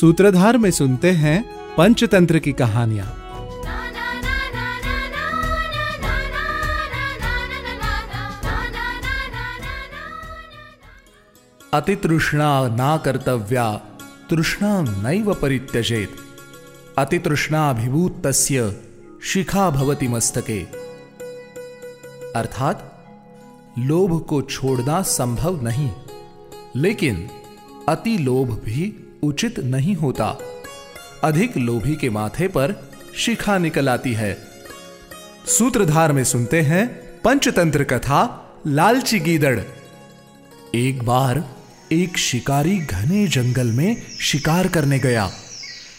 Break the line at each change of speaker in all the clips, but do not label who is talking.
सूत्रधार में सुनते हैं पंचतंत्र की कहानियाँ। अति तृष्णा ना कर्तव्या तृष्णा नैव परित्यजेत। अतितृष्णाभिभूत तस्य शिखा भवति मस्तके। अर्थात लोभ को छोड़ना संभव नहीं, लेकिन अति लोभ भी उचित नहीं होता। अधिक लोभी के माथे पर शिखा निकल आती है। सूत्रधार में सुनते हैं, पंचतंत्र कथा, लालची गीदड़। एक बार एक शिकारी घने जंगल में शिकार करने गया।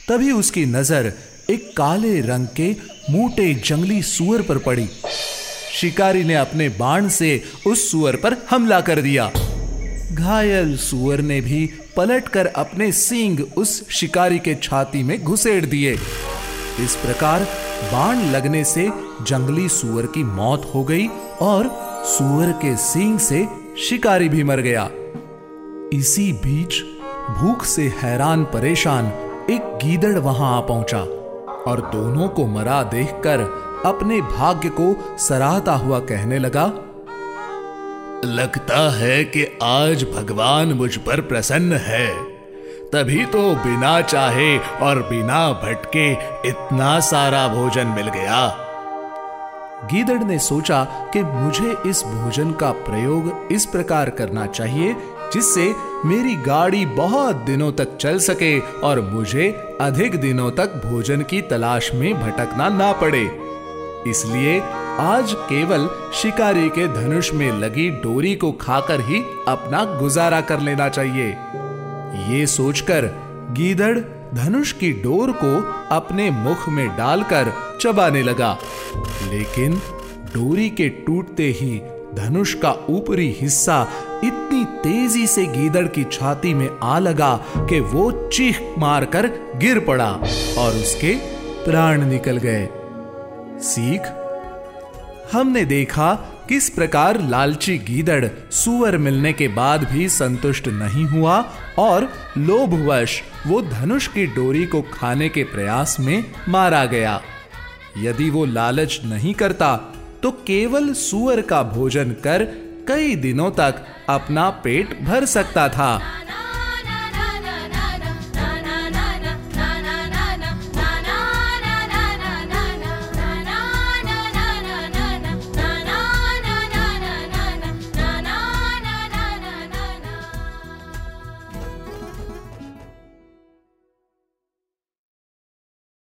तभी उसकी नज़र एक काले रंग के मोटे जंगली सुअर पर पड़ी। शिकारी ने अपने बाण से उस सुअर पर हमला कर दिया। घायल सुअर ने भी पलटकर अपने सींग उस शिकारी के छाती में घुसेड़ दिए। इस प्रकार बाण लगने से जंगली सुअर की मौत हो गई और सुअर के सींग से शिकारी भी मर गया। इसी बीच भूख से हैरान परेशान एक गीदड़ वहाँ आ पहुँचा और दोनों को मरा देखकर अपने भाग्य को सराहता हुआ कहने लगा,
लगता है कि आज भगवान मुझ पर प्रसन्न है। तभी तो बिना चाहे और बिना भटके इतना सारा भोजन मिल गया।
गीदड़ ने सोचा कि मुझे इस भोजन का प्रयोग इस प्रकार करना चाहिए जिससे मेरी गाड़ी बहुत दिनों तक चल सके और मुझे अधिक दिनों तक भोजन की तलाश में भटकना ना पड़े। इसलिए आज केवल शिकारी के धनुष में लगी डोरी को खाकर ही अपना गुजारा कर लेना चाहिए। ये सोचकर गीदड़ धनुष की डोर को अपने मुख में डालकर चबाने लगा। लेकिन डोरी के टूटते ही धनुष का ऊपरी हिस्सा इतनी तेज़ी से गीदड़ की छाती में आ लगा कि वो चीख मारकर गिर पड़ा और उसके प्राण निकल गए। सीख, हमने देखा किस प्रकार लालची गीदड़ सुअर मिलने के बाद भी संतुष्ट नहीं हुआ और लोभवश वो धनुष की डोरी को खाने के प्रयास में मारा गया। यदि वो लालच नहीं करता तो केवल सुअर का भोजन कर कई दिनों तक अपना पेट भर सकता था।